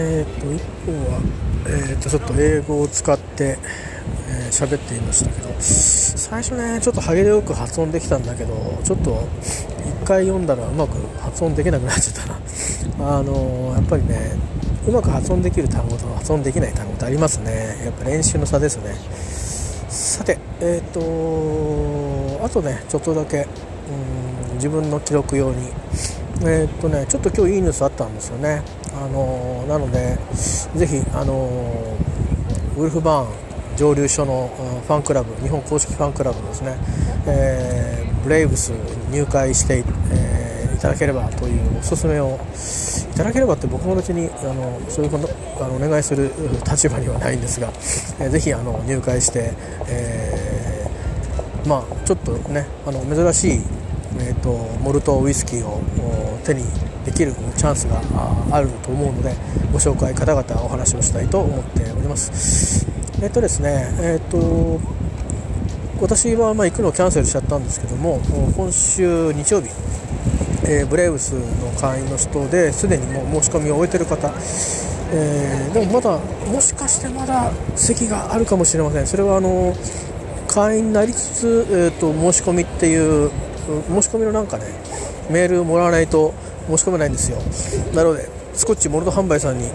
えー、と一方は、えー、とちょっと英語を使ってえー、喋っていましたけど最初ねちょっとハゲでよく発音できたんだけどちょっと1回読んだらうまく発音できなくなっちゃったな。あのー、やっぱりねうまく発音できる単語と発音できない単語ってありますね。やっぱ練習の差ですね。さてえっ、ー、とあとねちょっとだけうん自分の記録用に。えっ、とねちょっと今日いいニュースあったんですよね。あのなのでぜひあのウルフバーン蒸留所のファンクラブ日本公式ファンクラブですね、えー、ブレイブスに入会して、えー、いただければというおすすめをいただければって僕も別にあのそういうことあのお願いする立場にはないんですが、えー、ぜひあの入会して、えー、まあちょっとねあの珍しい、えーと、モルトウイスキーを手にできるチャンスがあると思うのでご紹介方々お話をしたいと思っております。えっとですねえっと私はまあ行くのをキャンセルしちゃったんですけども今週日曜日、えー、ブレイブスの会員の人ですでにもう申し込みを終えてる方、えー、でもまだもしかしてまだ席があるかもしれません。それはあの会員になりつつ、えーと、申し込みっていう申し込みのなんかねメールもらわないと申し込めないんですよ。なのでスコッチモルト販売さんに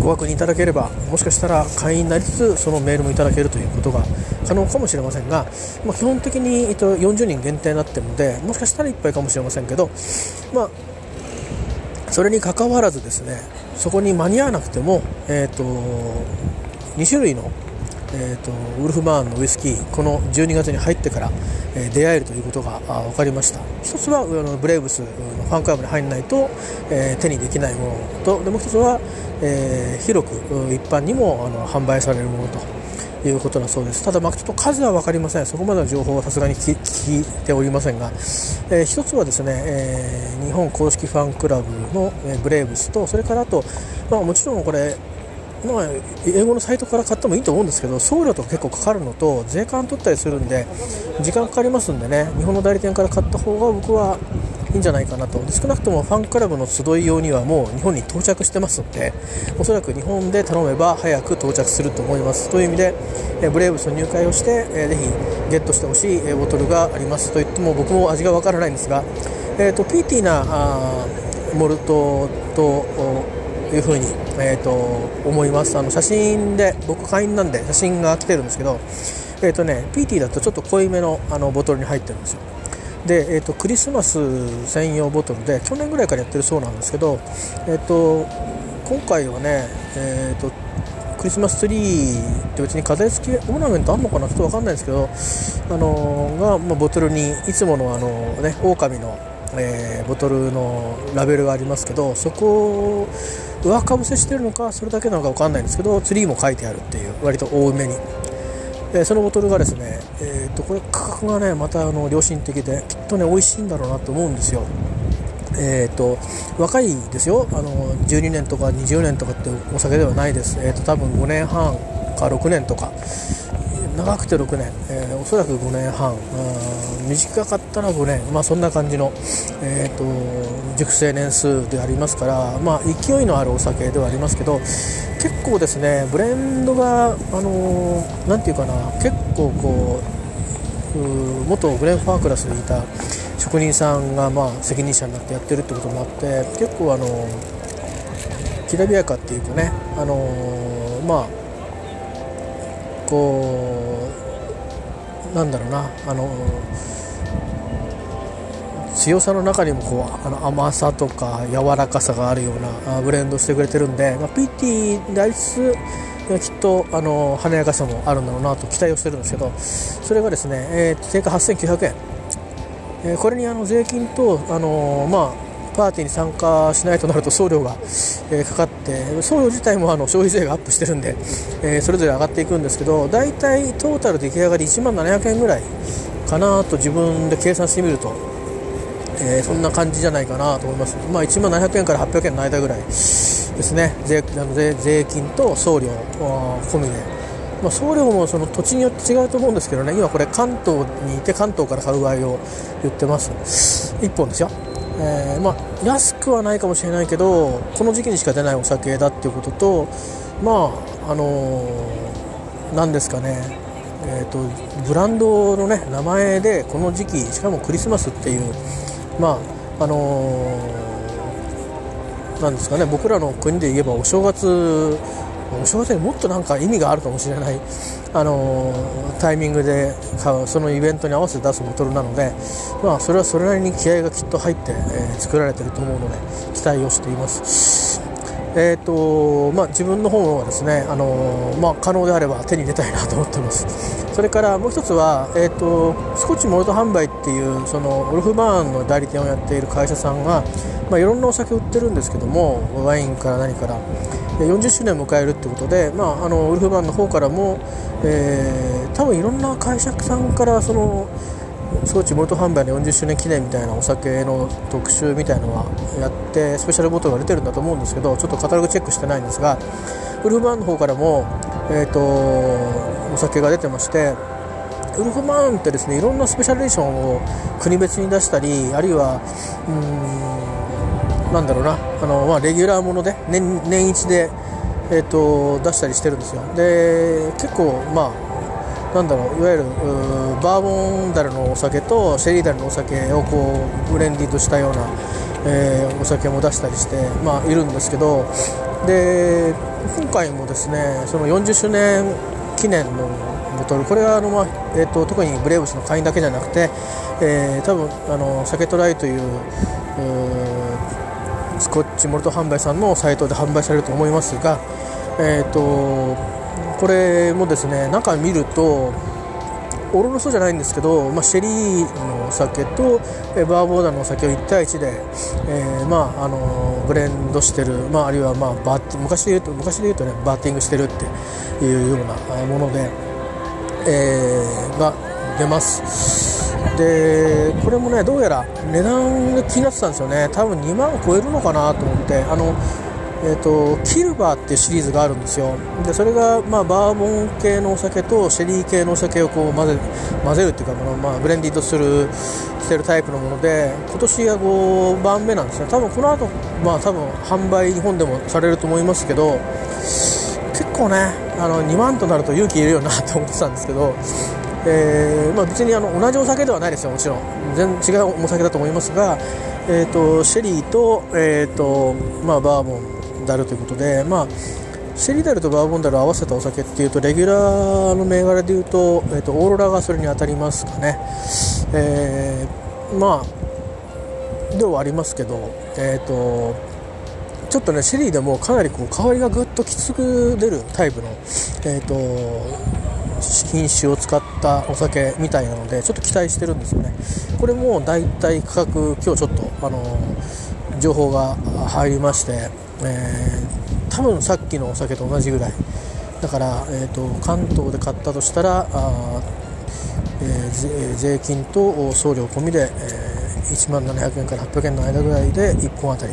ご確認いただければもしかしたら会員になりつつそのメールもいただけるということが可能かもしれませんが、まあ、基本的に、えっと、40人限定になっているのでもしかしたらいっぱいかもしれませんけど、まあ、それにかかわらずですねそこに間に合わなくても、えーと、2種類のえーと、ウルフバーンのウイスキーこの12月に入ってから、えー、出会えるということが分かりました。一つはあのブレイブスのファンクラブに入らないと、えー、手にできないものとでもう一つは、えー、広く一般にもあの販売されるものということだそうです。ただ、まあ、ちょっと数は分かりません。そこまでの情報はさすがに聞いておりませんが、えー、一つはですね、えー、日本公式ファンクラブの、えー、ブレイブスとそれからあと、まあ、もちろんこれまあ、英語のサイトから買ってもいいと思うんですけど送料とか結構かかるのと税関取ったりするんで時間かかりますんでね。日本の代理店から買った方が僕はいいんじゃないかなと。少なくともファンクラブの集い用にはもう日本に到着してますのでおそらく日本で頼めば早く到着すると思います。という意味でえブレーブスの入会をして、えー、ぜひゲットしてほしい、えボトルがありますといっても僕も味がわからないんですが、えーと、ピーティーなあモルトというふうに、えーと、思います。あの写真で僕会員なんで写真が来てるんですけどえーとね、PT だとちょっと濃いめのあのボトルに入ってるんですよ。で、えーと、クリスマス専用ボトルで去年ぐらいからやってるそうなんですけど、えーと、今回はね、えーと、クリスマスツリーって別に飾り付けオーナメントあんのかなちょっと分かんないんですけど、あのー、が、まあ、ボトルにいつもの、あのー、ね、狼の、えー、ボトルのラベルがありますけどそこを上かぶせしてるのかそれだけなのか分かんないんですけどツリーも書いてあるっていう割と多めに。えそのボトルがですね、えー、とこれ価格がねまたあの良心的できっとね美味しいんだろうなと思うんですよ。えーと、若いですよあの12年とか20年とかってお酒ではないです、えーと、多分5年半か6年とか長くて6年、えー、おそらく5年半。短かったら5年、まあ、そんな感じの、えーと、熟成年数でありますから、まあ、勢いのあるお酒ではありますけど結構ですねブレンドが、あのー、て言うかな結構こう元グレン・ファークラスにいた職人さんが、まあ、責任者になってやってるってこともあって結構あのきらびやかっていうかね、あのー、まあこうなんだろうなあの強さの中にもこうあの甘さとか柔らかさがあるようなブレンドしてくれてるんで、まあ、PT でありつつきっとあの華やかさもあるんだろうなと期待をしてるんですけどそれがですね、えー、定価8900円、えー、これにあの税金とあのまあパーティーに参加しないとなると送料が、えかかって送料自体もあの消費税がアップしてるんで、えそれぞれ上がっていくんですけど大体トータル出来上がり1万700円ぐらいかなと自分で計算してみると、えそんな感じじゃないかなと思います、まあ、1万700円から800円の間ぐらいですね。税あの税金と送料込みで。まあ、送料もその土地によって違うと思うんですけどね。今これ関東にいて関東から買う場合を言ってます。1本ですよ。えー、まあ、安くはないかもしれないけどこの時期にしか出ないお酒だっていうこととまああのー、ですかね、えーと、ブランドの、ね、名前でこの時期しかもクリスマスっていうまああのー、なんですかね僕らの国で言えばお正月正月にもっとなんか意味があるかもしれない、あのー、タイミングで買うそのイベントに合わせて出すボトルなので、まあ、それはそれなりに気合がきっと入って、えー、作られていると思うので期待をしています。えーとまあ、自分の方はですね、あのー、まあ、可能であれば手に入れたいなと思ってますそれからもう一つは、えーと、スコッチモルト販売っていうそのウルフバーンの代理店をやっている会社さんが、まあ、いろんなお酒を売ってるんですけどもワインから何から40周年を迎えるってことで、まあ、あのウルフバンの方からも、えー、多分いろんな会社さんからその装置モルト販売の40周年記念みたいなお酒の特集みたいなのはやってスペシャルボトルが出てるんだと思うんですけどちょっとカタログチェックしてないんですがウルフバンの方からも、えーと、お酒が出てましてウルフバーンってですねいろんなスペシャルレーションを国別に出したりあるいはうんなんだろうなあの、まあ、レギュラーもので年年一で、えーと、出したりしてるんですよ。で結構まあなんだろういわゆるバーボンダルのお酒とシェリーダルのお酒をこうブレンディングしたような、えー、お酒も出したりして、まあ、いるんですけどで今回もですねその40周年記念のボトルこれはあの、まあえーと、特にブレーブスの会員だけじゃなくて、えー、多分あのサケトライというスコッチモルト販売さんのサイトで販売されると思いますが、えーとこれもですね中見るとオロロソじゃないんですけど、まあ、シェリーのお酒とバーボーダーのお酒を1対1で、えー、まあ、あのブレンドしてる、まあ、あるいは、まあ、バッ昔で言うと昔で言うとねバッティングしてるっていうようなもので、えー、が出ます。でこれもねどうやら値段が気になってたんですよね。多分2万超えるのかなと思って。あのえーと、キルバーっていうシリーズがあるんですよ。でそれが、まあ、バーボン系のお酒とシェリー系のお酒をこう混ぜ混ぜるっていうかこの、まあ、ブレンディングするしてるタイプのもので今年が5番目なんですね多分この後、まあ多分販売日本でもされると思いますけど結構ねあの2万となると勇気いるよなと思ってたんですけど、えーまあ、別にあの同じお酒ではないですよ。もちろん。全然違うお酒だと思いますが、えーと、シェリーと,、えーとまあ、バーボンダルということで、まあ、シェリーダルとバーボンダルを合わせたお酒っていうとレギュラーの銘柄でいうと,、えーと、オーロラがそれに当たりますかね、えー、まあではありますけど、えーと、ちょっとねシェリーでもかなりこう香りがぐっときつく出るタイプの、えーと、品種を使ったお酒みたいなのでちょっと期待してるんですよね。これもだいたい価格今日ちょっとあの情報が入りましてえー、多分さっきのお酒と同じぐらい。だから、えーと、関東で買ったとしたらあ、えー、税金と送料込みで、えー、1万700円から800円の間ぐらいで1本あたり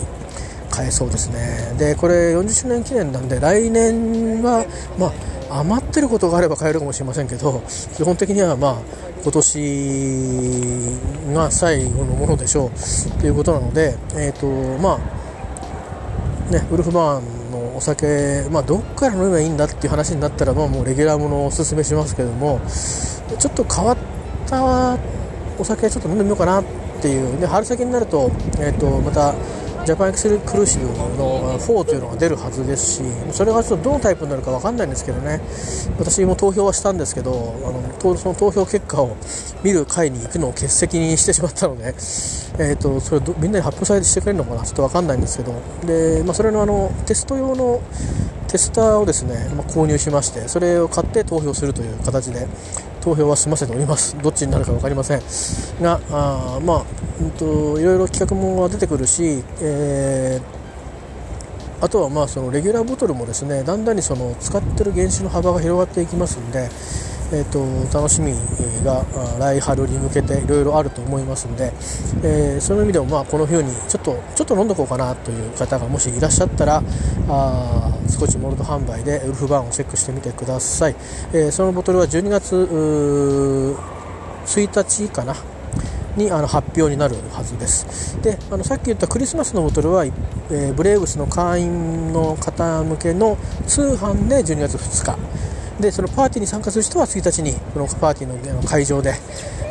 買えそうですね。でこれ40周年記念なんで来年はまあ余ってることがあれば買えるかもしれませんけど基本的にはまあ今年が最後のものでしょうということなので、えーとまあね、ウルフバーンのお酒、まあ、どっから飲めばいいんだっていう話になったら、まあ、もうレギュラーものをおすすめしますけどもちょっと変わったお酒ちょっと飲んでみようかなっていうで春先になると,、えーとまたジャパンエクセルクルーシブの4というのが出るはずですしそれがちょっとどのタイプになるか分かんないんですけどね。私も投票はしたんですけどあのその投票結果を見る会に行くのを欠席にしてしまったので、えーと、それみんなに発表されてしてくれるのかな？ちょっと分かんないんですけど。で、まあ、それのあのテスト用のテスターをですね、まあ、購入しましてそれを買って投票するという形で投票は済ませております。どっちになるか分かりません。があまあ、うんと、いろいろ企画も出てくるし、えー、あとはまあそのレギュラーボトルもですねだんだんにその使ってる原子の幅が広がっていきますんで、えーと、楽しみが来春に向けていろいろあると思いますので、えー、そういう意味でもまあこの冬にちょっとちょっと飲んどこうかなという方がもしいらっしゃったらあ少しモルト販売でウルフバーンをチェックしてみてください、えー、そのボトルは12月1日かな？にあの発表になるはずです。であのさっき言ったクリスマスのボトルは、えー、ブレーブスの会員の方向けの通販で12月2日。でそのパーティーに参加する人は1日にこのパーティーの会場で、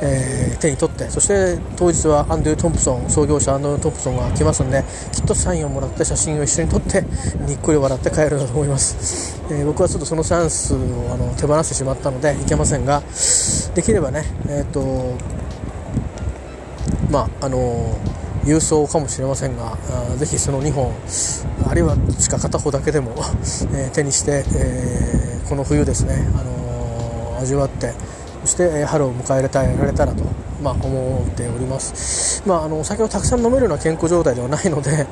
えー、手に取ってそして当日はアンドゥ・トンプソン創業者アンドゥ・トンプソンが来ますのできっとサインをもらって写真を一緒に撮ってにっこり笑って帰るだと思います、えー、僕はちょっとそのチャンスをあの手放してしまったのでいけませんができればねえっ、ー、とまああの郵送かもしれませんがぜひその2本あるいはしか片方だけでも、え、手にして、え、この冬ですね、あの、味わってそして、え春を迎えられたらと、まあ、思っております、まあ、あのお酒をたくさん飲めるような健康状態ではないので、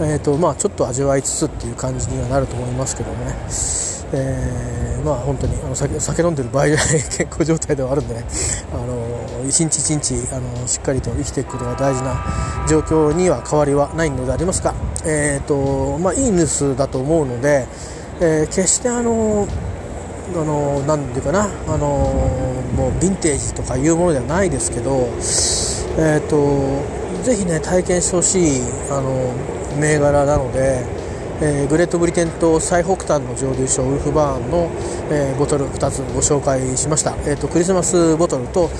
えーとまあ、ちょっと味わいつつっていう感じにはなると思いますけどもね、えー、まあ、本当にあの酒酒飲んでる場合じゃない 健康状態ではあるんでね、あの一日一日あのしっかりと生きていくことが大事な状況には変わりはないのでありますが、えーとまあ、いいニュースだと思うので、えー、決してあのあのなんていうかなあのもうヴィンテージとかいうものではないですけど、えーと、ぜひね体験してほしいあの銘柄なので、えー、グレートブリテン島最北端の蒸留所ウルフバーンの、えー、ボトル2つご紹介しました、えーと、クリスマスボトルともう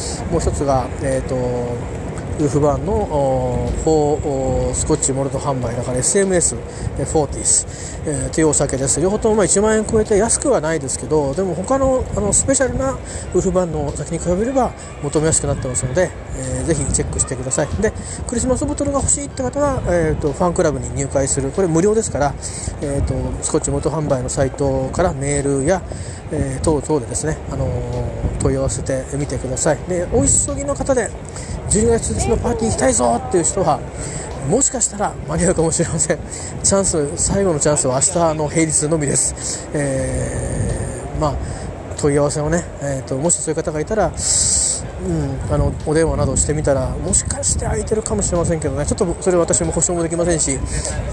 1つが、えーとウーフバーンのフスコッチモルト販売だから SMS フォーティス、えー、というお酒です。両方ともまあ1万円超えて安くはないですけどでも他のあのスペシャルなウーフバーンのお酒に比べれば求めやすくなってますので、えー、ぜひチェックしてください。でクリスマスボトルが欲しいって方は、えーと、ファンクラブに入会する。これ無料ですから、えーと、スコッチモルト販売のサイトからメールや、えー、等々でですね、あのー、問い合わせてみてください。でお急ぎの方で12月1日のパーティー行きたいぞっていう人はもしかしたら間に合うかもしれません。チャンス最後のチャンスは明日の平日のみです、えー、まあ問い合わせをね、えーと、もしそういう方がいたらうん、あのお電話などしてみたらもしかして空いてるかもしれませんけどね。ちょっとそれ私も保証もできませんし、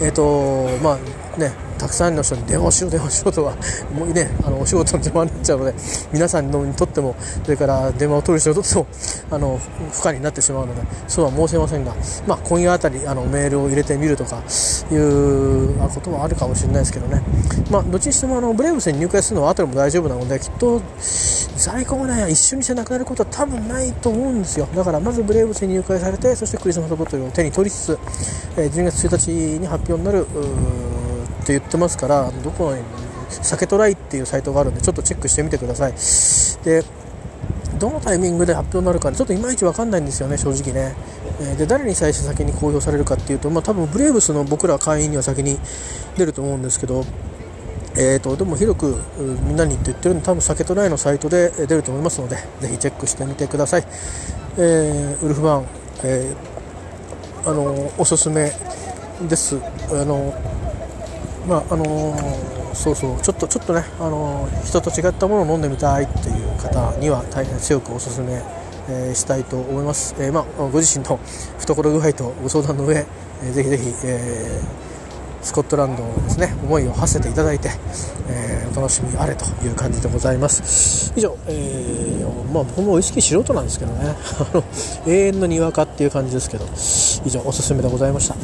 えーとまあね、たくさんの人に電話しよう電話しようとは もう、ね、あのお仕事の邪魔になっちゃうので皆さんのにとってもそれから電話を取る人にとってもあの不可になってしまうのでそうは申せませんが、まあ、今夜あたりあのメールを入れてみるとかいうことはあるかもしれないですけどね、まあ、どっちにしてもあのブレーブスに入会するのは後でも大丈夫なのできっと在庫がね一緒にしてなくなることは多分ないと思うんですよ。だからまずブレーブスに入会されてそしてクリスマスボトルを手に取りつつ、え12月1日に発表になるって言ってますからどこに酒トライっていうサイトがあるんでちょっとチェックしてみてください。でどのタイミングで発表になるかちょっといまいち分かんないんですよね正直ね。えで誰に最初先に公表されるかっていうと、まあ、多分ブレーブスの僕ら会員には先に出ると思うんですけどえーと、でも広くみんなにって言ってるんで多分酒とライのサイトで出ると思いますのでぜひチェックしてみてください、えー、ウルフバン、えー、あのおすすめです。あのまああのー、そうそうちょっとちょっとね、あのー、人と違ったものを飲んでみたいっていう方には大変強くおすすめ、えー、したいと思います、えーまあ、ご自身の懐具合とご相談の上、えー、ぜひぜひ、えー、スコットランドですね。思いを馳せていただいて、えー、お楽しみあれという感じでございます。以上、えー、まあ僕も意識素人なんですけどね。永遠のにわかっていう感じですけど。以上おすすめでございました。